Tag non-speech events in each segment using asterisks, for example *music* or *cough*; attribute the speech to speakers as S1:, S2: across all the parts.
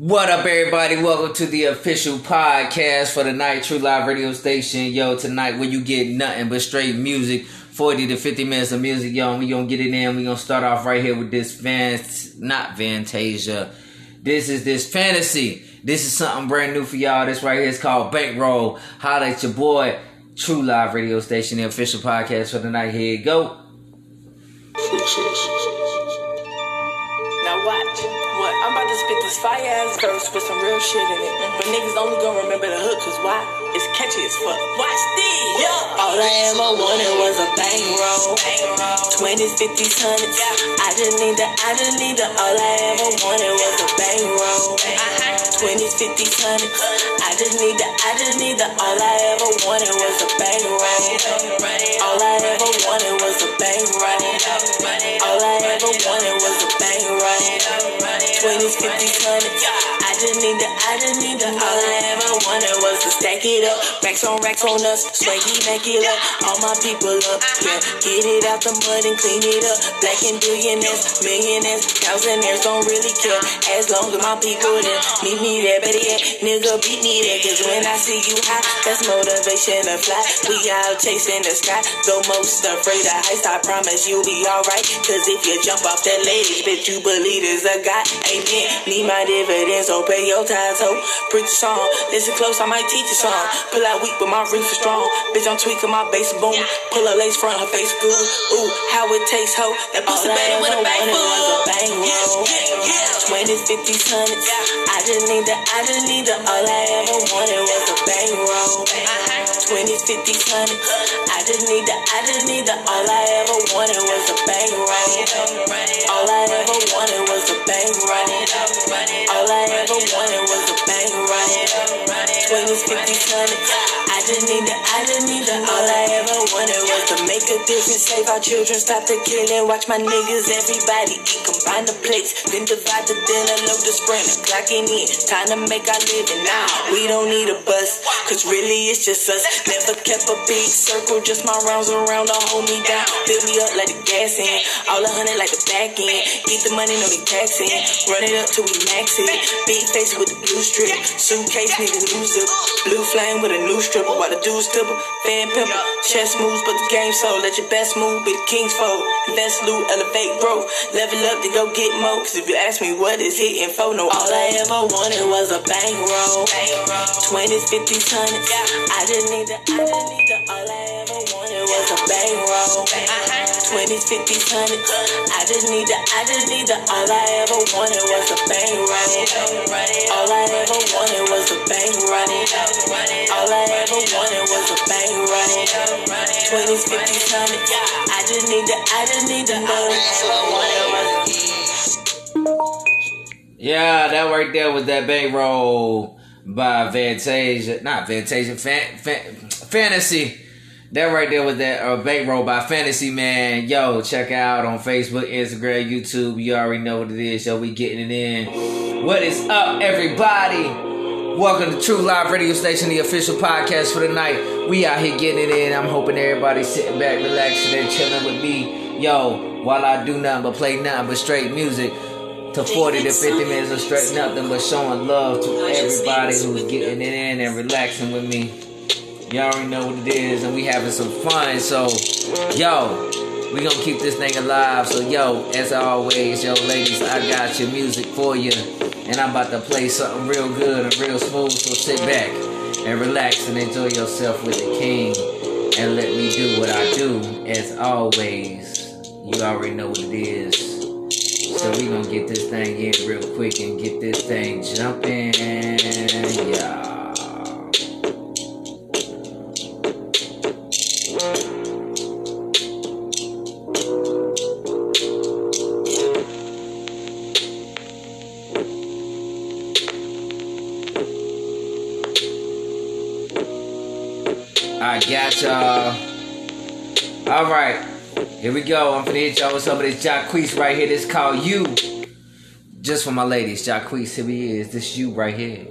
S1: What up, everybody? Welcome to the official podcast for the night True Live Radio Station. Yo, tonight where you get nothing but straight music, 40 to 50 minutes of music, yo. And we gonna get it in. We gonna start off right here with this fan, not Fantasia. This is this fantasy. This is something brand new for y'all. This right here is called Bankroll. Holla at your boy, True Live Radio Station, the official podcast for the night. Here you go.
S2: Now watch. What? I'm about to spit this fire ass verse with some real shit in it. But niggas only gonna remember the hook, cause why? It's catchy as fuck. Watch this. Yeah. All I ever wanted was a. 20s, 50s, 100s. I just need the, I just need the, all I ever wanted was a. 20s, 50s, 100s. I just need the, I just need the, all I ever wanted was a bankroll. All I ever wanted was a bankroll. All I ever wanted was a bankroll. 20s, 50s, 100s. I just need the, I just need the, all I ever wanted was to stack it up. Racks on racks on us, swaggy back it up. All my people up, yeah. Get it out the mud and clean it up. Black and billionaires, millionaires, thousandaires don't really care. As long as my people there, meet me there, better yet, nigga beat me there. Cause when I see you high, that's motivation to fly. We out chasing the sky, though most afraid of heights. I promise you'll be alright. Cause if you jump off that ledge, bitch, you believe there's a God. Amen. Need my dividends, so your tithes, ho. Preach a song, listen close, I might teach a song. Pull out weak, but my reef is strong. Bitch, I'm tweaking my bass boom. Pull up lace front, her face good. Ooh, how it tastes, ho. That pussy better with a bang was a bang roll. 20s, 50s, 100s. I just need the, I just need the, all I ever wanted was a bang roll. 20s, 50s, 100s. I just need the, I just need the, all I ever wanted was a bang roll. All I ever wanted was a bang roll. All I ever wanted was a bang roll. 20s, 50s, 100s. I just need the, I just need the, all I ever wanted was to a difference, save our children, stop the killing, watch my niggas, everybody eat, combine the plates, then divide the dinner, load the sprinter, clocking in, time to make our living now. We don't need a bus, cause really it's just us. Never kept a big circle, just my rounds around to hold me down. Fill me up like the gas in, all a hundred like the back end. Get the money, no be taxing. Run it up till we max it. Big face with the blue strip, suitcase need a new zip. Blue flame with a new stripper, while the dudes stripper, fan pimper. Chess moves, but the game so let your best move be the king's fold. Invest, loot, elevate, bro. Level up to go get more. Cause if you ask me what is hitting for, no, all I ever wanted was a bankroll. 20s, 50s, 100s. I just need the, I just need the, all I ever wanted was a bankroll. 20s, 50s, 100s. I just need the, I just need the, all I ever wanted was a bankroll. All I ever wanted was a bankroll. All I ever wanted was a bankroll. 20s, 50s, 100s. I just need the, I just need wanted was
S1: Yeah, that right there was that bankroll by Fantasia. Not Fantasia, fan, fan, Fantasy. That right there was that uh, bankroll by Fantasy Man. Yo, check out on Facebook, Instagram, YouTube. You already know what it is. Yo, we getting it in. What is up, everybody? Welcome to True Live Radio Station, the official podcast for the night. We out here getting it in. I'm hoping everybody's sitting back, relaxing, and chilling with me. Yo, while I do nothing but play nothing but straight music to 40 to 50 minutes of straight nothing but showing love to everybody who's getting it in and relaxing with me. Y'all already know what it is, and we having some fun. So, yo, we gonna keep this thing alive. So, yo, as always, yo, ladies, I got your music for you, and I'm about to play something real good and real smooth. So sit back and relax and enjoy yourself with the king, and let me do what I do. As always, you already know what it is. So we gonna get this thing in real quick and get this thing jumping. Yeah. All right, here we go. I'm finna hit y'all with some Jacquees right here. This called You. Just for my ladies, Jacquees, here he is. This you right here.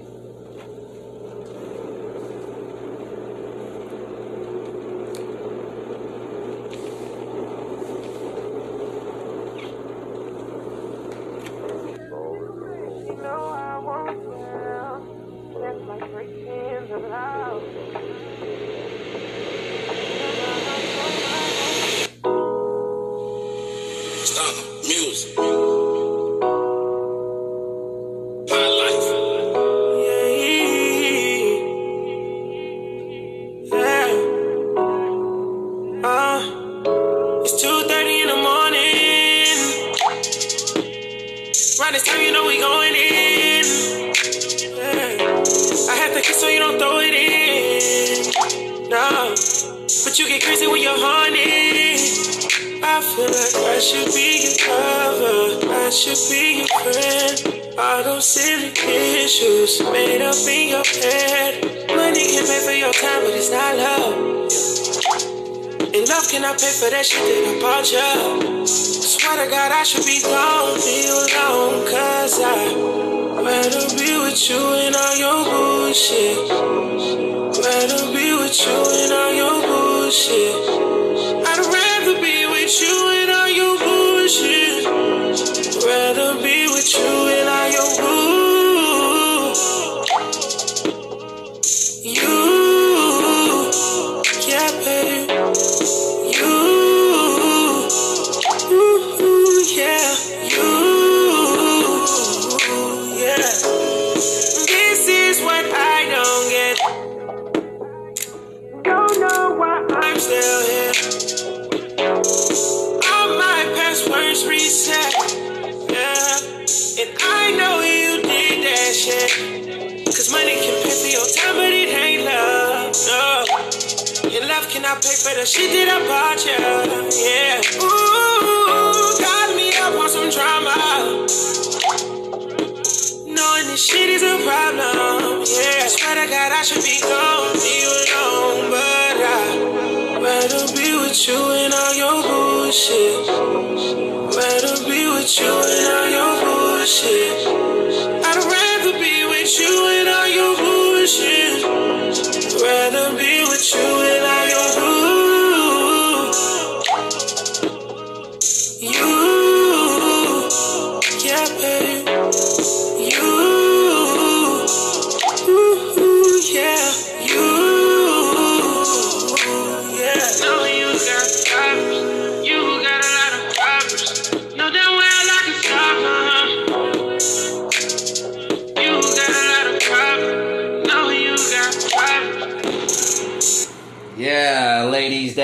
S3: For that shit that I bought you. Swear to God, I should be gone, be alone, cause I rather be with you and all your bullshit. Rather be with you and all your bullshit. I'd rather be with you should be gone, be alone. But I'd rather be with you and all your bullshit. Rather be with you and all your bullshit.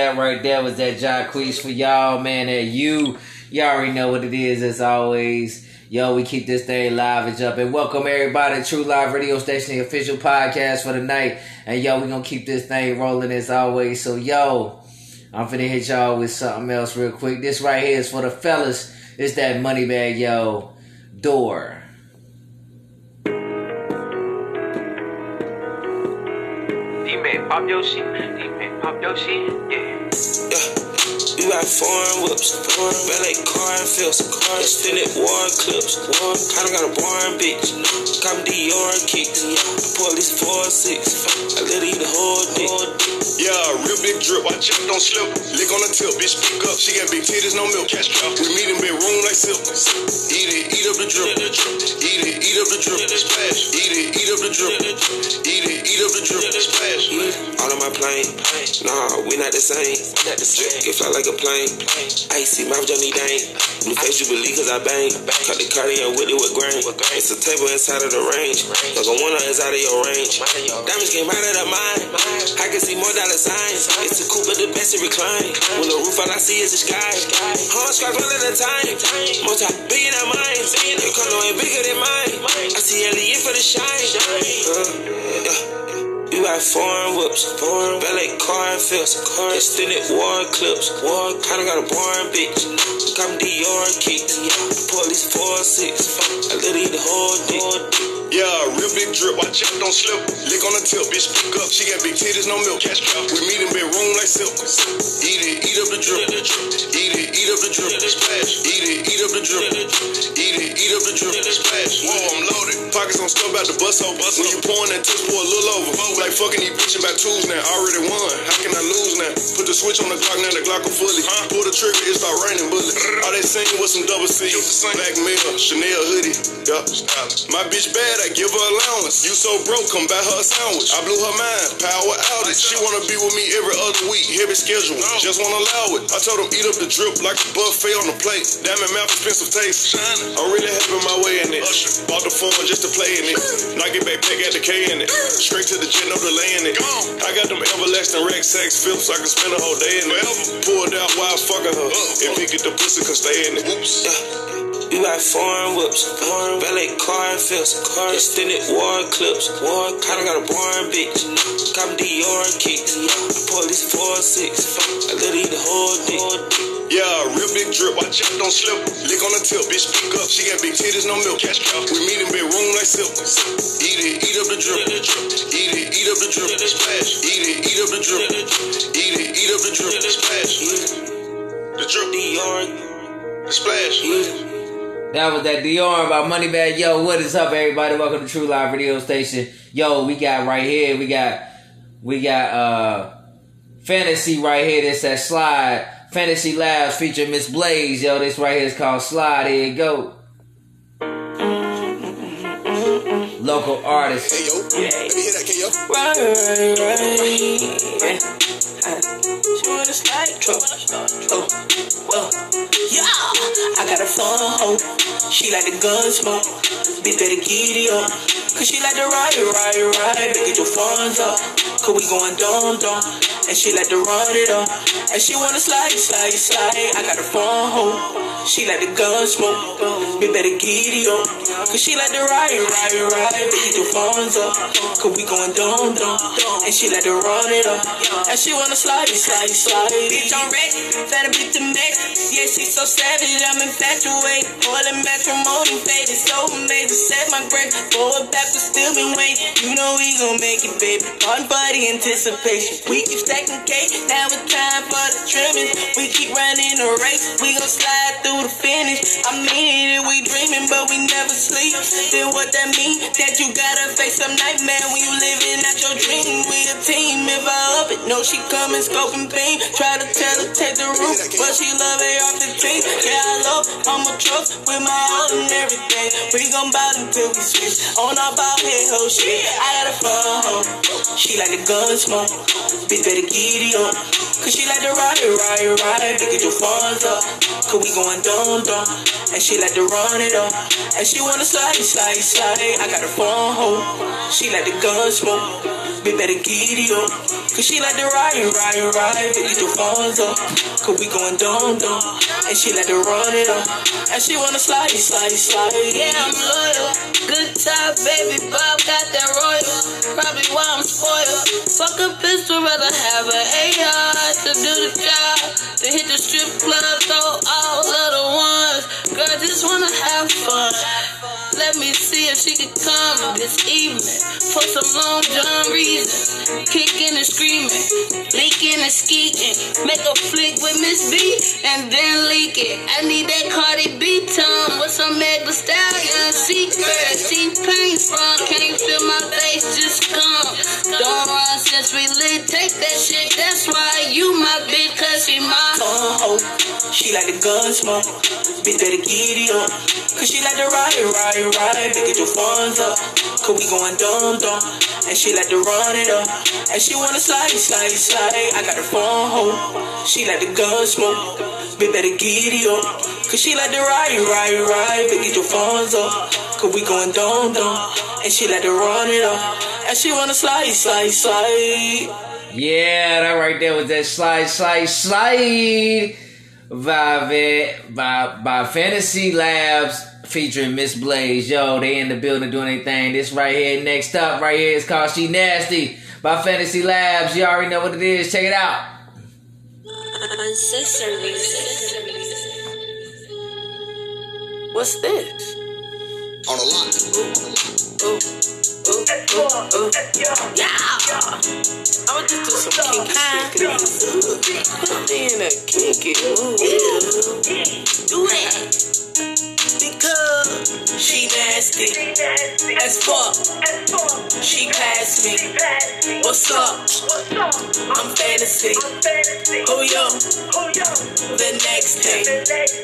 S1: That right there was that Jacquees for y'all, man. That you, y'all already know what it is as always. Yo, we keep this thing live and jumping. Welcome everybody True Live Radio Station, the official podcast for the night. And yo, we gonna keep this thing rolling as always. So yo, I'm finna hit y'all with something else real quick. This right here is for the fellas. It's that money bag, yo. Door.
S4: Pop your shit. D-Man, pop your shit. Yeah. Yeah.
S3: You got foreign whips, foreign ballet car and car extended war clips. War, kinda got a boring bitch. Come Dior kicks. I pull these four six. I let her eat the whole dick.
S5: Yeah, real big drip. Watch out, don't slip. Lick on the tip, bitch. Pick up. She got big titties, no milk. Cash cow. We meet in bedroom like silk. Eat it, eat up the drip. Eat it, eat up the drip. Splash. Eat it, eat up the drip. Eat it, eat up the drip. Splash.
S3: All on my plane. Nah, we not the same. Not the same. Get fly like like a plane. Icy mouth, Johnny Dane. New face you believe cause I bang. Cut the cardio with it with grain. It's a table inside of the range. Cause one is out of your range. Diamonds came out of the mine. I can see more dollar signs. It's a coupe, but the best to recline. When the roof all I see is the sky. Hard scratch one at a time. Multi billion at mine. Your color ain't bigger than mine. I see Elliot for the shine. Uh, yeah. You got foreign whips, foreign ballet car and fields, car extended war clips, war kinda got a boring bitch. Come Dior kicks, police four six, I literally the whole dick.
S5: Yeah, real big drip, watch out, don't slip. Lick on the tip, bitch, pick up. She got big titties, no milk. Cash cow. We meet in bedroom like silk. Eat it, eat up the drip. Eat it, eat up the drip. Splash. Eat it, eat up the drip. Eat it, eat up the drip. Splash. Whoa, I'm loaded. Pockets on stub out the bus hole. When you pouring that test pour a little over. Like fucking these bitches by twos now. Already won. How can I lose now? Put the switch on the Glock now, the Glock will fully. Pull the trigger, it start raining bullets. All they seen was some double C. Black mirror, Chanel hoodie. Yup. My bitch bad, I give her allowance. You so broke, come buy her a sandwich. I blew her mind, power outage. She wanna be with me every other week, heavy schedule. Just wanna allow it. I told them eat up the drip like a buffet on the plate. It, mouth expensive taste. I'm really having my way in it. Bought the phone just to play in it. Knock it back, pick at the K in it. Straight to the jet, no delay in it. I got them everlasting rack sex flips, I can spend a whole day in it. Pulled out while fucking her. If he get the pussy, can stay in it.
S2: You got foreign whips, foreign valet car and fence, car extended war clips, war kinda got a boring bitch. Cop Dior kicks, police four six. I let eat the whole dick.
S5: Yeah, real big drip. Watch out, don't slip. Lick on the tip, bitch. Pick up. She got big titties, no milk. Cash cow. We meet in bedroom like silk. Eat it, eat up the drip. Eat it, eat up the drip. Splash. Eat it, eat up the drip. Eat it, eat up the drip. Splash. The drip.
S2: Dior,
S5: The splash.
S1: That was that Dior by Moneybag. Yo, what is up, everybody? Welcome to True Live Radio Station. Yo, we got right here. We got we got uh fantasy right here. This that slide. Fantasy Labs featuring Miss Blaze. Yo, this right here is called Slide. Here you go. Local artist.
S5: Hey yo, let me hear that, K yo.
S2: right, right, right. She wanna slide, oh, oh, yeah. I got a phone hoe. She like the gun smoke. Bitch better get it up. Cause she like to ride, ride, ride. Better get your phones up. Cause we going dumb, dumb. And she like to run it up. And she wanna slide, slide, slide. I got a phone hoe. She like the gun smoke. Bitch better get it up. Cause she like to ride, ride, ride. Better get your phones up. Cause we going dumb, dumb. And she like to run it up. And she wanna slide, slide, slide. Bitch, I'm ready. Fat a bitch to mess. Yeah, she so savage. I'm infatuated. All the matrimony faded. So amazing. Set my grave. Forward back, but still been waiting. You know we gon' make it, baby. One body anticipation. We keep stacking cake. Now it's time for the trimming. We keep running the race. We gon' slide through the finish. I mean it, we dreaming, but we never sleep. Then what that mean? That you gotta face some nightmare when you living out your dream. We a team. If I up it, no, she coming, scoping beam. Try to tell her take the roof, but she love it off the team. Yeah, I love, I'm a trust with my all and everything. We gon' ball until we switch. On our head, ho shit. I got a fun hoe. She like the gun smoke. Bitch better it up. Cause she like to ride, ride, ride. To get your funds up. Cause we going dumb, dumb. And she like to run it up. And she wanna slide, slide, slide. I got a phone hoe. She like the gun smoke. Bitch better it up. Cause she like to ride, ride, ride. To get your funds up. Cause we going dumb, dumb. And she like to run it up. And she wanna slide, slide, slide.
S6: Yeah, I'm loyal. Good time, baby. Bob got that royal. Probably why I'm spoiled. Fuck a pistol, rather have an AR to do the job. To hit the strip club, throw all of the ones. Girl, just wanna have fun. Let me see if she can come this evening for some long john reasons. Kicking and screaming, leaking and skeeting. Make a flick with Miss B and then leak it. I need that Cardi B tongue with some Meg Thee Stallion secret. T-Pain from can't feel my face, just come. Don't run since we lit, take that shit. That's why you my bitch, cause she my
S2: gun hoe. She like the gun smoke. Bitch better get it up. Cause she like to ride, ride, ride. To get your funds up. Cause we going dumb, dumb. And she like to run it up. And she wanna slide, slide, slide. I got her phone hoe. She like the gun smoke. Bitch better it up. Cause she like to ride, ride, ride. To get your funds up. Cause we going dumb, dumb. And she like to run it up. And she wanna slide, slide, slide.
S1: Yeah, that right there was that slide, slide, slide by Ve- by by Fantasy Labs featuring Miss Blaze. Yo, they in the building doing their thing. This right here, next up, right here is called She Nasty by Fantasy Labs. You already know what it is. Check it out.
S2: What's this?
S5: On a lot. Oh, oh, oh.
S2: Yeah. I'ma just do some kinky Put me in a kinky mood. Do it. Because she nasty. nasty as fuck. She passed me. What's up? I'm fantasy. Who yo? The next day.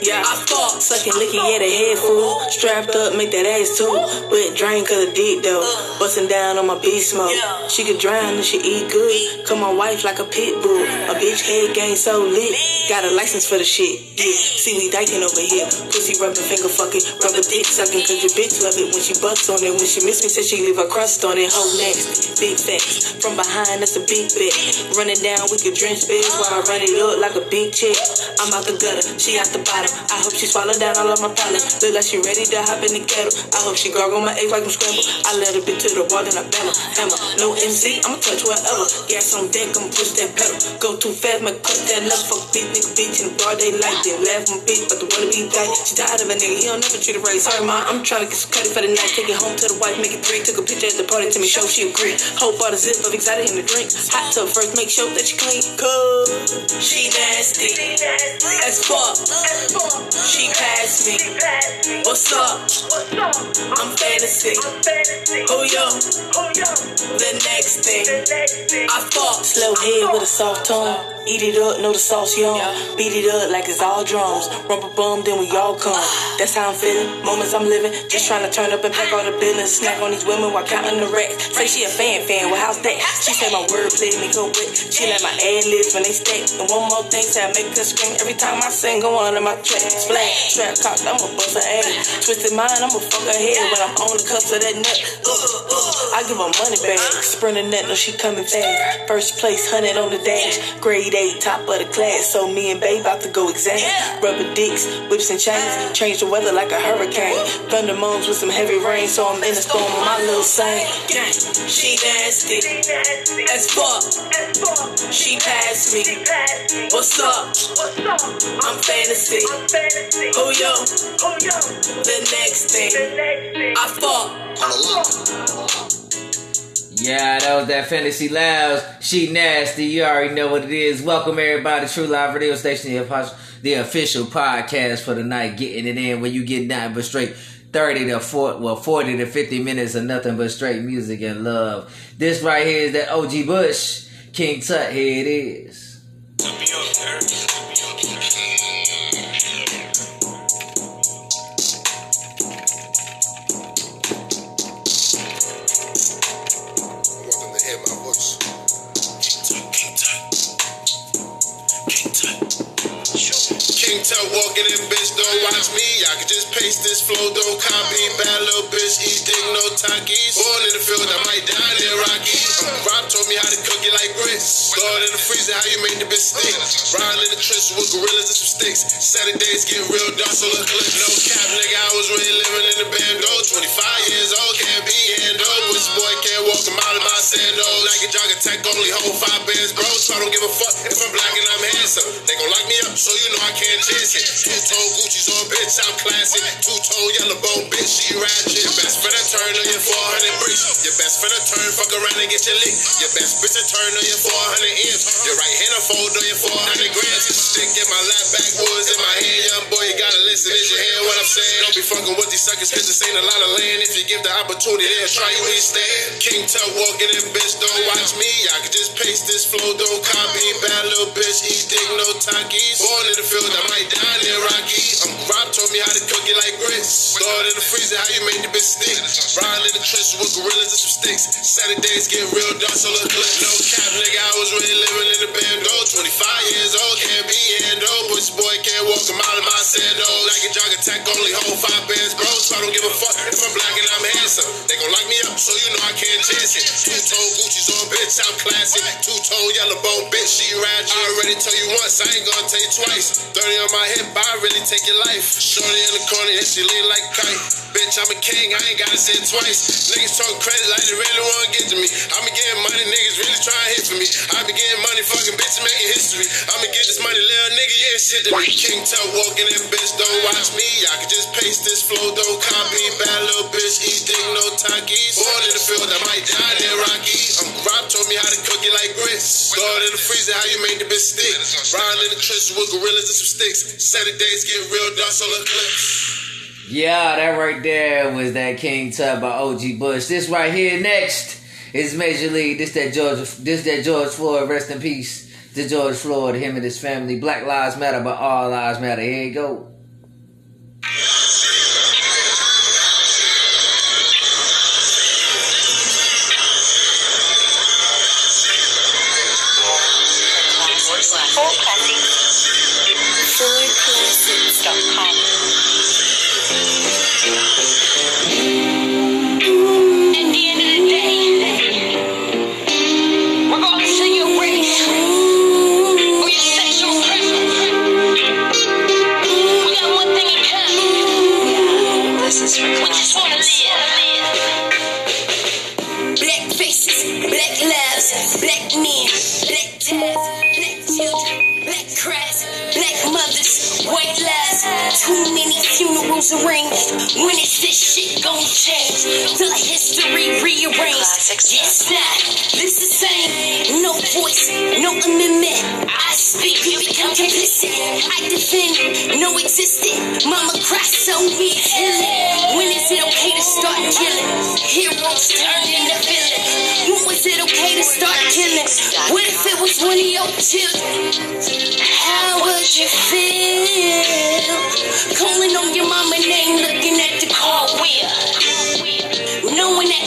S2: Yeah, I fuck. Sucking, licking, yeah, the head full. Strapped up, make that ass too. Wet drain, cause the deep though. Uh. Busting down on my beast smoke. She could drown and she eat good. Come my wife like a pit bull. A bitch head game so lit. Got a license for the shit. Yeah, see we dyking over here. Pussy rubbing, finger fucking, rubber dick sucking. Cause your bitch love it when she busts on it. When she miss me, said she leave a crust on it. Whole nasty, big facts. From behind, that's a big bet. Running down, we could drench beds while I run it up like a big chick. I'm out the gutter, she out the bottom. I hope she swallow down all of my problems. Look like she ready to hop in the kettle. I hope she gargle my eggs like I'm scrambled. I let her bitch to the wall, then I bell her. Hammer, no MC, I'ma touch whatever. Gas on deck, I'ma push that pedal. Go too fast, my cut that left. Fuck big nigga bitch in the bar, they like Then laugh my bitch, but the wanna be tight. She tired of a nigga, he don't never treat her right. Sorry, ma, I'm trying to get some credit for the night. Take it home to the wife, make it three. Took a picture at the party to me, show she agree. Whole bought a zip of excited in the drink. Hot tub first, make sure that she clean. Cause she nasty as fuck. She passed me. What's up? I'm fantasy. Who yo? The next thing. I fuck. Slow head with a soft tongue. Eat it up, know the sauce young. Beat it up like it's all drums. Rumble bum, then we all come. *sighs* That's how I'm feeling. Moments I'm living. Just trying to turn up and pack all the business. Snack on these women while counting the racks. Say she a fan fan. Well, how's that? She said my word play me go wet. She like my ad libs when they stack. And one more thing, say I make her scream every time I sing. Go on in my track. Splash, trap cock, I'ma bust her ass. Twisted mind, I'ma fuck her head when I'm on the cups of that nut. Uh, I give her money back. Sprinting net, no she coming fast. First place, hundred on the dash. Grade A, top of the class. So me and babe about to go exam. Rubber dicks, whips and chains. Change the weather like a hurricane. Thunder moans with some heavy rain, so I'm in the storm with my little saint. She nasty as fuck. She passed me. What's up? I'm fantasy. Who yo? The next thing. I fuck.
S1: Yeah, that was that Fantasy Labs. She nasty. You already know what it is. Welcome everybody True Live Radio Station, the official podcast for the night. Getting it in when you get nothing but straight 30 to 40, well, 40 to 50 minutes of nothing but straight music and love. This right here is that OG Bush. King Tut, here it is.
S7: Tut walking in, bitch, don't watch me. I can just paste this flow, don't copy. Bad little bitch, eat dick, no takis. Born in the field, I might die there, Rocky. Rob told me how to cook it like grits. Stored in the freezer, how you make the bitch stick. Riding in the trenches with gorillas and some sticks. Saturdays get real dark, so look clip. No cap, nigga, I was really living in the bando. 25 a. Like a jog attack, only hold five bands, bro. So I don't give a fuck if I'm black and I'm handsome. They gon' lock me up, so you know I can't chance it. Two tone Gucci's on, bitch, I'm classic. Two tone yellow bone, bitch, she ratchet. Your best friend, I turn on your 400 bricks. Your best friend, I turn, fuck around and get your lick. Your best bitch, I turn on your 400 M's. Your right hand, I fold on your 400 grams. Stick in my lap, backwoods in my hand. Young boy, you gotta listen, is you hear what I'm saying? Don't be fucking with these suckers, cause this ain't a lot of land. If you give the opportunity, they'll try you where you stand. King Tut walking in, bitch, don't watch me. I can just paste this flow, don't copy. Bad little bitch, eat dick, no takis. Born in the field, I might die near Rocky. Um, Rob told me how to cook it like grits. Stored in the freezer, how you make the bitch stick. Riding in the trenches with gorillas and some sticks. Saturdays get real dark, so look. No cap, nigga, I was really living in the bando. 25 years old, can't be handled. But boy can't walk a mile in my sandals. Like a jog attack, only hold five bands, bro. So I don't give a fuck if I'm black and I'm handsome. They gon' lock me up, so you know I can't chance it. Bitch, I'm classic. Two tone yellow bone, bitch, she ratchet. I already told you once, I ain't gonna tell you twice. 30 on my hip, I really take your life. Shorty in the corner, and she lean like kite. Bitch, I'm a king, I ain't gotta say it twice. Niggas talk credit like they really wanna get to me. I be getting money, niggas really to hit for me. I be getting money, fucking bitches making history. I'ma get this money, little nigga, yeah, shit to me. King Tut walking in, bitch, don't watch me. I can just paste this flow, don't copy. Bad little bitch, eat dick, no takis. Born in the field, I might die there, Rocky. I'm Rob told me how to cook it like grits. Stored in the freezer, how you make the bitch stick. Riding in the trenches with gorillas and some sticks. Saturdays get real so look clips.
S1: Yeah, that right there was that King Tut by OG Bush. This right here next is Major League. This that George. This that George Floyd. Rest in peace to George Floyd, him and his family. Black Lives Matter, but all lives matter. Here you go.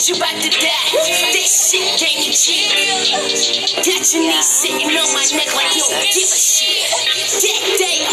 S8: You about to die. That shit gave me chills. Catching me sitting on my neck like you don't give a shit. That day,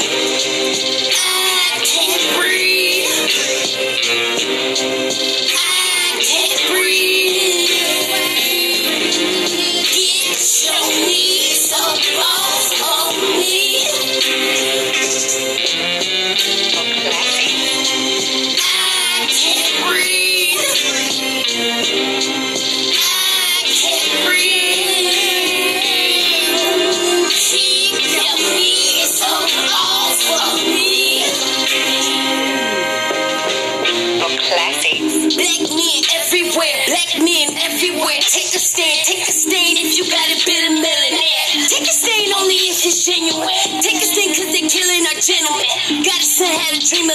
S8: Got a son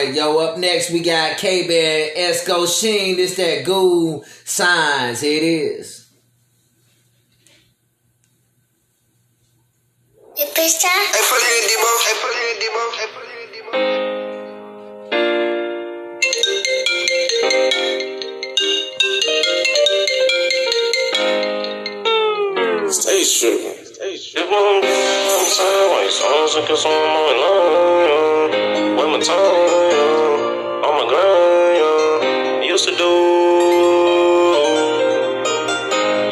S1: George Floyd. Yo, up next we got K Bear Esco Sheen. This that goo signs. Here it is.
S9: Hey, put it in Debo. Hey, put it in Debo. Hey, put it in Debo.
S10: Stay Shit won't be on sideways. I'm sick of on my line. when my time, on my grind. Used to do,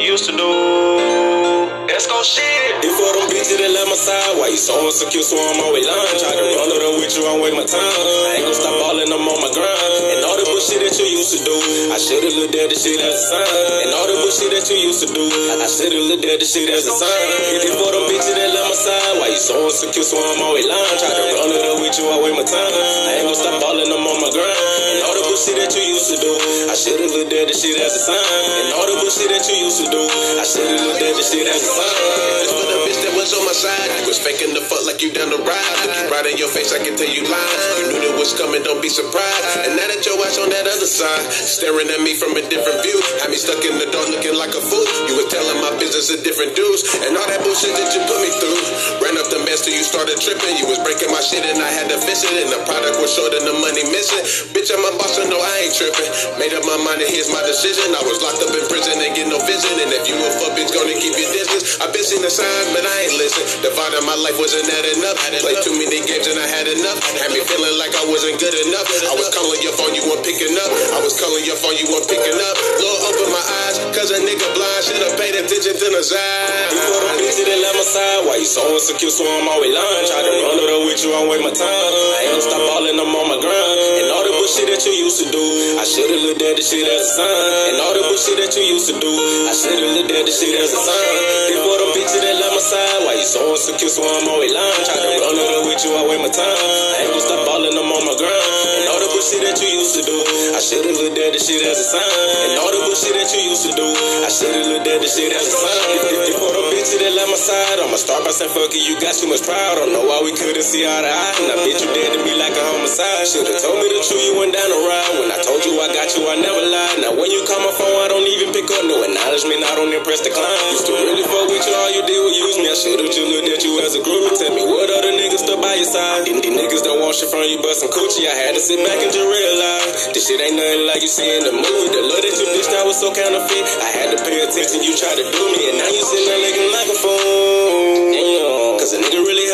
S11: used to do. Let's go shit
S10: side, why you so insecure, so I'm always lying. Try to run it up with you, I waste my time. I ain't gon' stop balling, I'm on my grind. And all the bullshit that you used to do, I should've looked at the shit as a sign. And all the bullshit that you used to do, I should've looked at the shit as a sign. If it for them bitches that left my side, why you so insecure, so I'm always lying. Try to run it up with you, I waste my time. I ain't gon' stop balling, I'm on my grind. And all the bullshit that you used to do, I should've looked at the shit as a sign. And all the bullshit that you used to do, I should've looked at the shit as a sign.
S7: The bitch that was on my side. You was faking the fuck like you down the ride. Look right in your face, I can tell you lying. You knew that was coming, don't be surprised. And now that your ass on that other side, staring at me from a different view, had me stuck in the dark looking like a fool. You was telling my business to different dudes, and all that bullshit that you put me through. Ran up the mess till you started tripping. You was breaking my shit and I had to fix it, and the product was short and the money missing. Bitch, I'm a boss, so no, I ain't tripping. Made up my mind and here's my decision. I was locked up in prison and get no vision, and if you a fuck bitch, gonna keep your distance. I've been seeing the signs, but I ain't listen. Of my life wasn't that enough. Played too many games and I had enough. Had me feeling like I wasn't good enough. I was calling your phone, you weren't picking up. I was calling your phone, you weren't picking up. Lord, open my eyes, cause a nigga blind should've paid attention to the signs.
S10: You for the bitch that left my side, why you so insecure, so I'm always lying. Try to run up with you, I waste my time. I ain't stop balling, I'm on my grind. And all that you used to do, I should've looked at the shit as a sign. And all the bullshit that you used to do, I should've looked at the shit as a sign. You for the bitch that left my side, why you so insecure, so I'm always lying. Try to run up with you, I waste my time. I ain't gon' stop balling, I'm on my grind. And all the bullshit that you used to do, I should've looked at the shit as a sign. And all the bullshit that you used to do, I should've looked at the shit as a sign. If, if for the bitch that left my side, I'ma start by saying fuck it, you got too much pride. Don't know why we couldn't see eye to eye. I bet you dead to me like a homicide. Should've told me the truth, you went down the ride. When I told you I got you, I never lied. Now when you call my phone, I don't even pick up. No acknowledgement, I don't impress the client. Used to really fuck with you, all you did was use me. I should've just looked at you as a group. Tell me what other niggas stood by your side. These niggas don't want shit from you, but some coochie. I had to sit back and just realize this shit ain't nothing like you see in the movie. The love that you bitch now was so counterfeit. I had to pay attention, you tried to do me, and now you sitting there looking like a fool. Cause a nigga really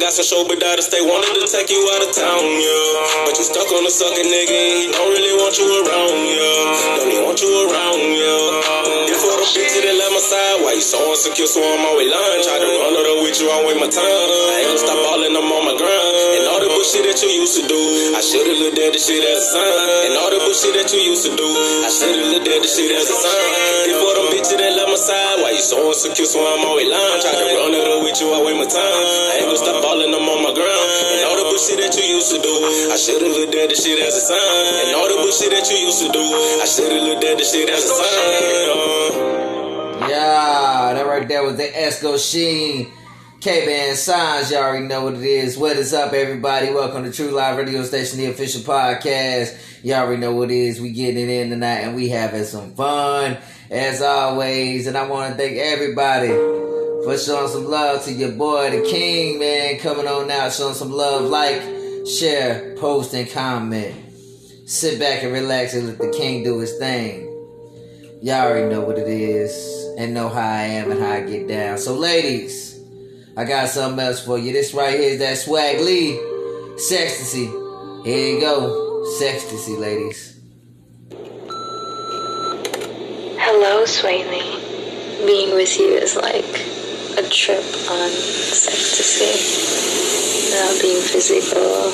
S10: got some show, daughter stay wanted to take you out of town, yeah. But you stuck on a sucker nigga, he don't really want you around, yeah. Don't even want you around, yeah. If for the bitch that left my side, why you so insecure, so I'm always lying. Try to run up with you, I waste my time. I ain't stop balling, I'm on my grind. And all the bullshit that you used to do, I should've looked at the shit as a sign. And all the bullshit that you used to do, I should've looked at the shit as a sign. If for them bitches that left my side, why you so insecure, so I'm always lying. Try to run up with you, I waste my time. I ain't gonna stop balling, I'm on my grind. And all the bullshit that you used to do, I should've looked at the shit as a sign. And all the bullshit that you used to do, I should've looked at the shit as a sign.
S1: Yeah, that right there was the Esco Sheen. K-Band Signs, y'all already know what it is. What is up, everybody? Welcome to True Live Radio Station, the official podcast. Y'all already know what it is. We getting it in tonight and we having some fun, as always. And I want to thank everybody for showing some love to your boy, the King, man, coming on out, showing some love. Like, share, post, and comment. Sit back and relax and let the King do his thing. Y'all already know what it is and know how I am and how I get down. So, ladies, I got something else for you. This right here is that Swag Lee Sextasy. Here you go. Sextasy, ladies.
S12: Hello, Swaley. Being with you is like a trip on ecstasy. Without being physical,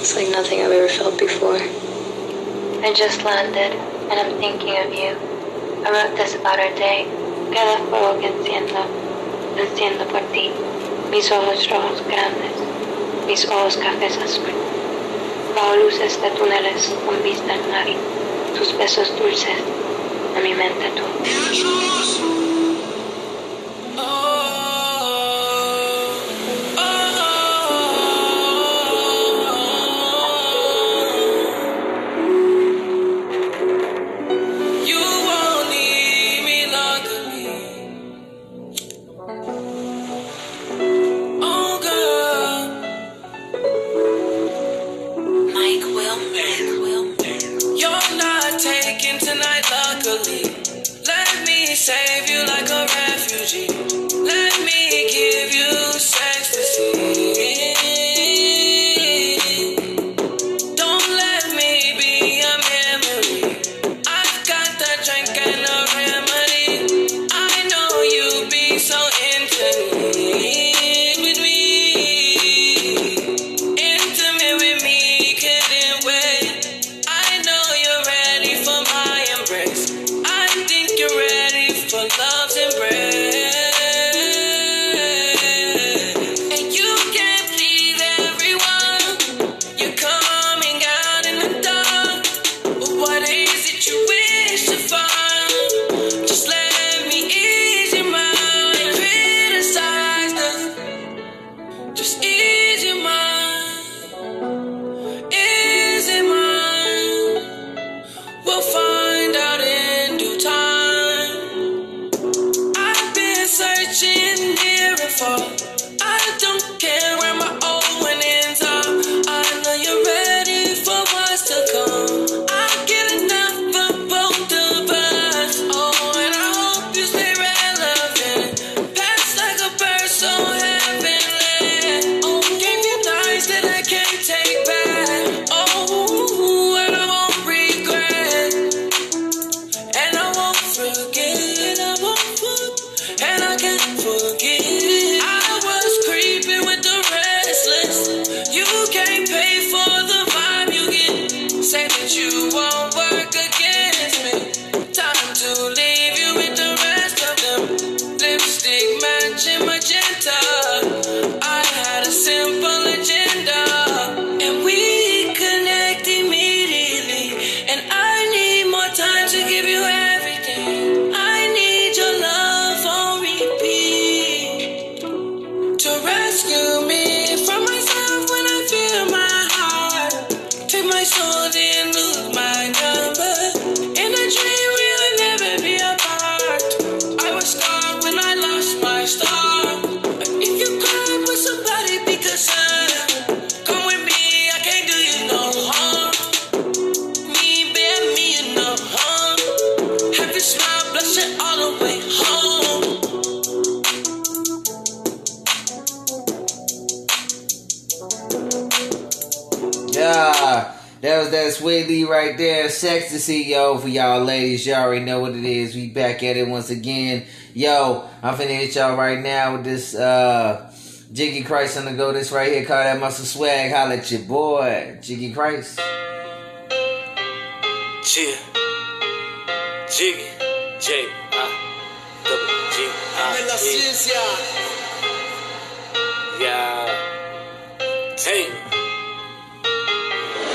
S12: it's like nothing I've ever felt before. I just landed and I'm thinking of you. I wrote this about our day. Cada fuego que enciendo, enciendo por ti. Mis ojos rojos grandes, mis ojos cafés azul. Bajo luces de túneles con vista al mar, tus besos dulces, a mi mente tú.
S2: Save you like
S1: right there. Sex to see yo for y'all ladies. Y'all already know what it is. We back at it once again. Yo, I'm finna hit y'all right now with this uh Jiggy Christ on the go. This right here, call that muscle swag. Holla at your boy, Jiggy Christ.
S13: Chill. Jiggy. J. I. W. G. I. E. Yeah. Hey.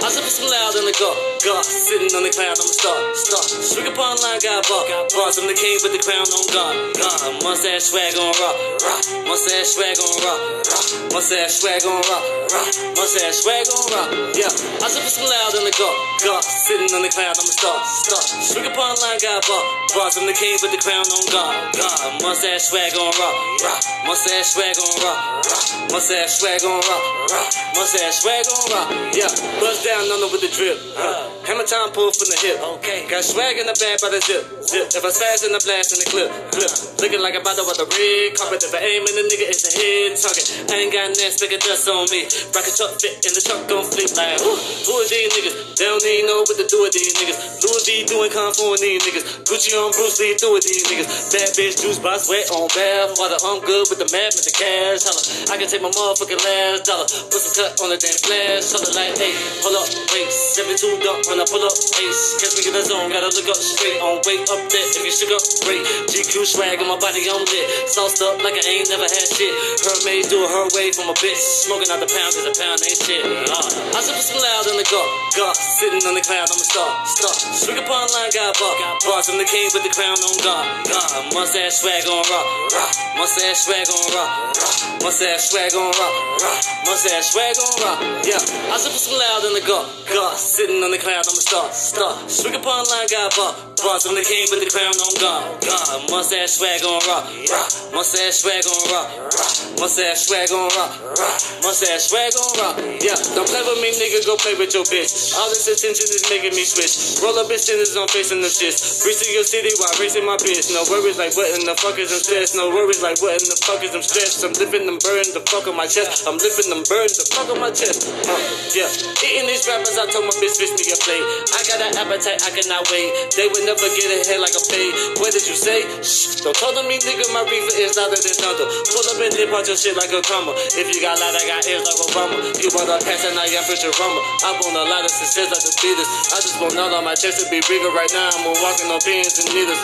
S13: I sip some loud in the car, God, sitting on the cloud, I'm a star, star. Swing upon line, got bar, bars, I'm the king with the crown on God, God. Mustache swag on rock, rock. Mustache swag on rock, rock. Mustache swag on rock, rock. Mustache swag on rock, yeah. I sip some loud in the car, God, sitting on the cloud, I'm a star, star. Swing upon line, got bar, bars, I'm the king with the crown on God, God. Mustache swag on rock, rock. Mustache swag on rock, rock. Mustache swag on rock, rock. Mustache swag on rock, yeah. Bust down on it with the drip. Huh. Hammer time pull from the hip. Okay. Got swag in the bag by the zip. Zip. If I spaz in the blast in the clip. Flip. Looking like a bottle with a red carpet. If I aim in the nigga, it's a head target. I ain't got nothing of dust on me. Rock a truck fit in the truck gon' flip like who? Who are these niggas? They don't even know what to do with these niggas. Louis V doing kung fu with these niggas. Gucci on Bruce Lee through with these niggas. Bad bitch juice box wet on bath. Water I'm good with the map with the cash. Holla. I can take my motherfucking last dollar. Put some cut on the damn flash. Holla like hey, hold up, wait. Seven two dump when I pull up ace. Catch me in the zone, gotta look up straight. On wait up there, if you shook up, great. GQ swag on my body, I'm lit. Sauced up like I ain't never had shit. Her made do her way from a bitch. Smoking out the pound, cause a pound ain't shit. Uh, I sip some loud in the car. God, sitting on the cloud, I'm a star. Star. Swing upon line, got bar. Bars from the king with the crown on God. God, mustache swag on rock. Rock. Mustache swag on rock. Rock. Mustache swag on rock. Rock. Mustache swag on rock. Yeah, I sip some loud in the car. God, sitting on the cloud, I'm a star. Star. Swing upon line, got bar. From the king with the crown on God. God, mustache swag on rock. Rock. Mustache swag on rock. Rock. Mustache swag on rock. Rock. Mustache swag on rock. Yeah, don't play with me, nigga. Go play with your bitch. All this attention is making me switch. Roll up bitch is I'm facing the shits. Reaching your city while racing my bitch. No worries like what in the fuck is I'm stressed. No worries like what in the fuck is I'm stressed. I'm lifting them burns the fuck on my chest. I'm lifting them burns the fuck on my chest. Uh, yeah, eating these rappers. I told my bitch fish me a plate. I got an appetite I cannot wait. They would never never get ahead like a fade. What did you say? Shh, don't talk to me, nigga. My reefer is louder than thunder. Pull up and dip out your shit like a comma. If you got loud, I got ears like Obama. You want a pass and I am Richard Rummer. I'm on a lot of success like the Beatles. I just want out on my chest to be bigger right now. I'm walking on pins and needles.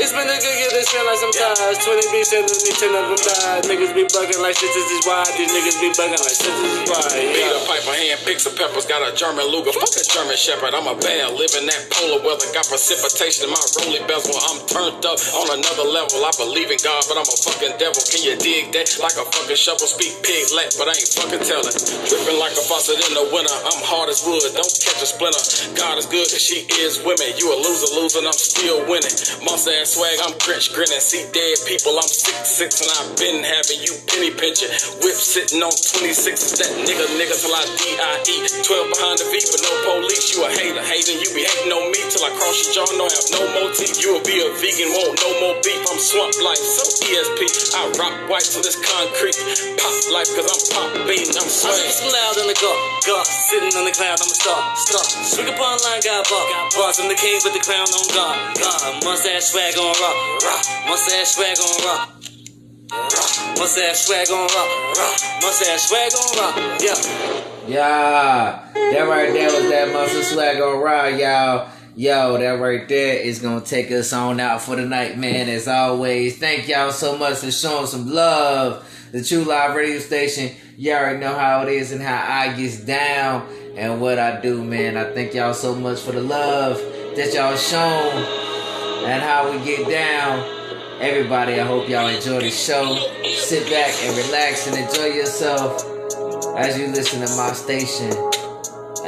S13: It's been a good year, this feel like some ties. 20 B sending me 10 of them died. Niggas be bugging like shit, this is why. These niggas be bugging like shit, this is why. Yeah.
S14: a pipe, a hand picks of peppers, got a German Luger. Fuck a German Shepherd, I'm a bear, living that polar weather. Got precipitation in my rolling bezel. I'm turned up on another level. I believe in God, but I'm a fucking devil. Can you dig that? Like a fucking shovel, speak pig lack, but I ain't fucking telling. Dripping like a faucet in the winter. I'm hard as wood, don't catch a splinter. God is good, cause she is women. You a loser, losing, I'm still winning. Monster ass swag, I'm Grinch grinning. See dead people, I'm six six, and I've been having you penny pinching. Whip sitting on 26, that nigga nigga till I D-I-E. 12 behind the V, but no police. You a hater, hating, you be hating on me till I cross your jaw, no have no more teeth. You will be a vegan, won't no more beef. I'm swamp life, so ESP. I rock white till it's concrete. Pop life, cause I'm pop beating, I'm
S13: I'm
S14: swaying.
S13: some loud in the car, God, sitting on the cloud, I'm a star, star. Swing upon line, got bar, bars, I'm the king, but the clown on God, God. Mustache swag on rock, rock. Mustache swag on rock. Mustache swag on rock, rock. Mustache swag on rock, yeah.
S1: Yeah, that right there was that muscle swag on raw, y'all. Yo, that right there is gonna take us on out for the night, man. As always, thank y'all so much for showing some love. The True Live Radio Station. You already know how it is and how I gets down and what I do, man. I thank y'all so much for the love that y'all shown and how we get down. Everybody, I hope y'all enjoy the show. Sit back and relax and enjoy yourself as you listen to my station.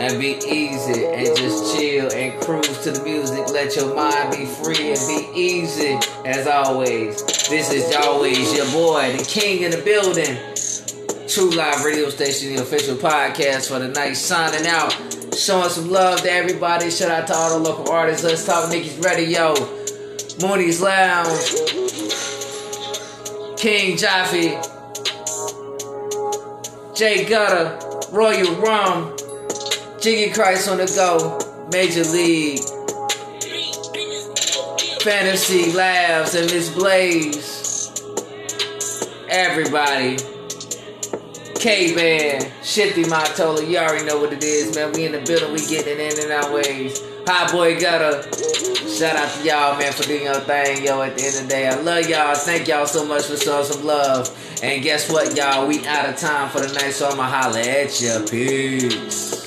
S1: And be easy and just chill and cruise to the music. Let your mind be free and be easy. As always, this is always your boy, the king in the building. True Live Radio Station, the official podcast for the night. Signing out, showing some love to everybody. Shout out to all the local artists. Let's talk Nicky's Radio, Mooney's Lounge, King Jaffe, Jay Gutter, Royal Rum, Jiggy Christ on the go, Major League, Fantasy Labs, and Miss Blaze. Everybody. K Band, Shifty Matola, you already know what it is, man. We in the building, we getting in and out ways. Hot Boy Gutter, shout out to y'all, man, for doing your thing, yo. At the end of the day, I love y'all. Thank y'all so much for showing some love. And guess what, y'all? We out of time for the night, so I'ma holler at ya. Peace.